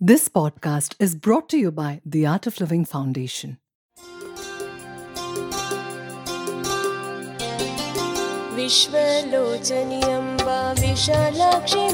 This podcast is brought to you by the Art of Living Foundation. विश्वलोचनि अम्बा विशालाक्षि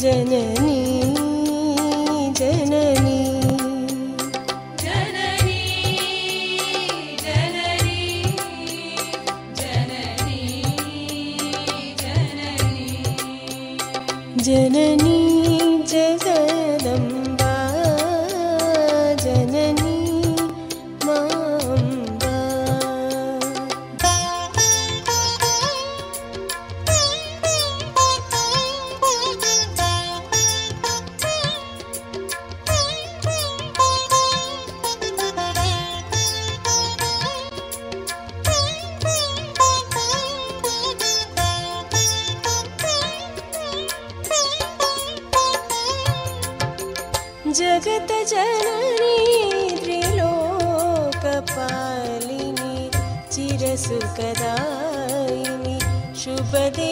जननी जननी। जननी जननी जननी जननी। जननी जगदम्बा जगत जननी त्रिलोकपालिनी चिरसुखदायिनी शुभदे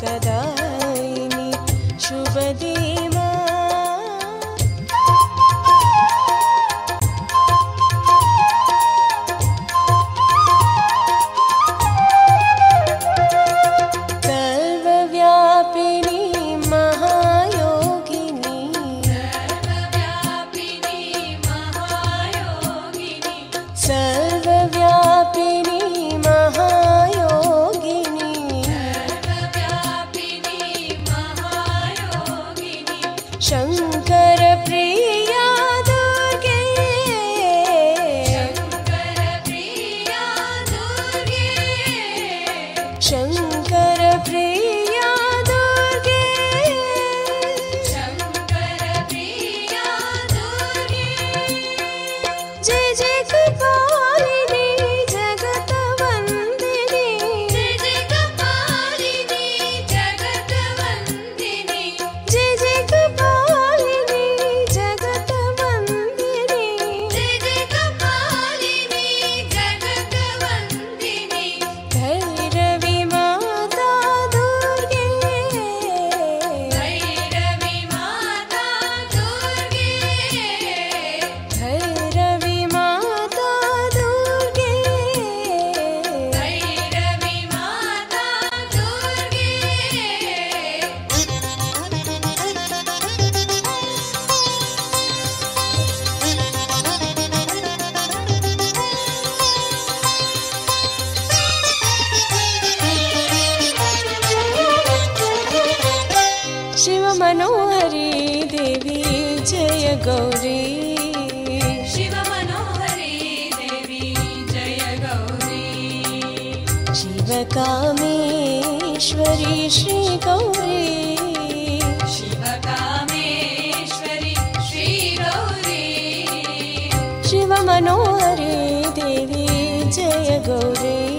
कदा शङ्करप्रिय मनोहरि देवी जय गौरी। शिव मनोहरी देवी जय गौरी। शिवकामेश्वरी श्रीगौरी शिवकामेश्वरी श्रीगौरी शिवमनोहरी देवी जय गौरी।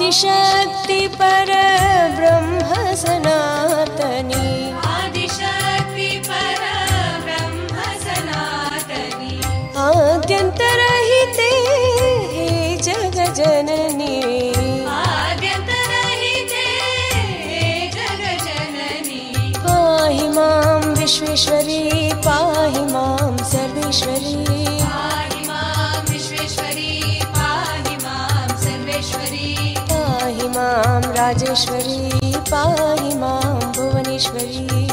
आदिशक्ति परब्रह्म सनातनी आदिशक्ति परब्रह्म सनातनी आद्यन्तरहिते हे जगजननी। आद्यन्तरहिते जगजननी। पाहि मां विश्वेश्वरी राजेश्वरी पाहि मां भुवनेश्वरी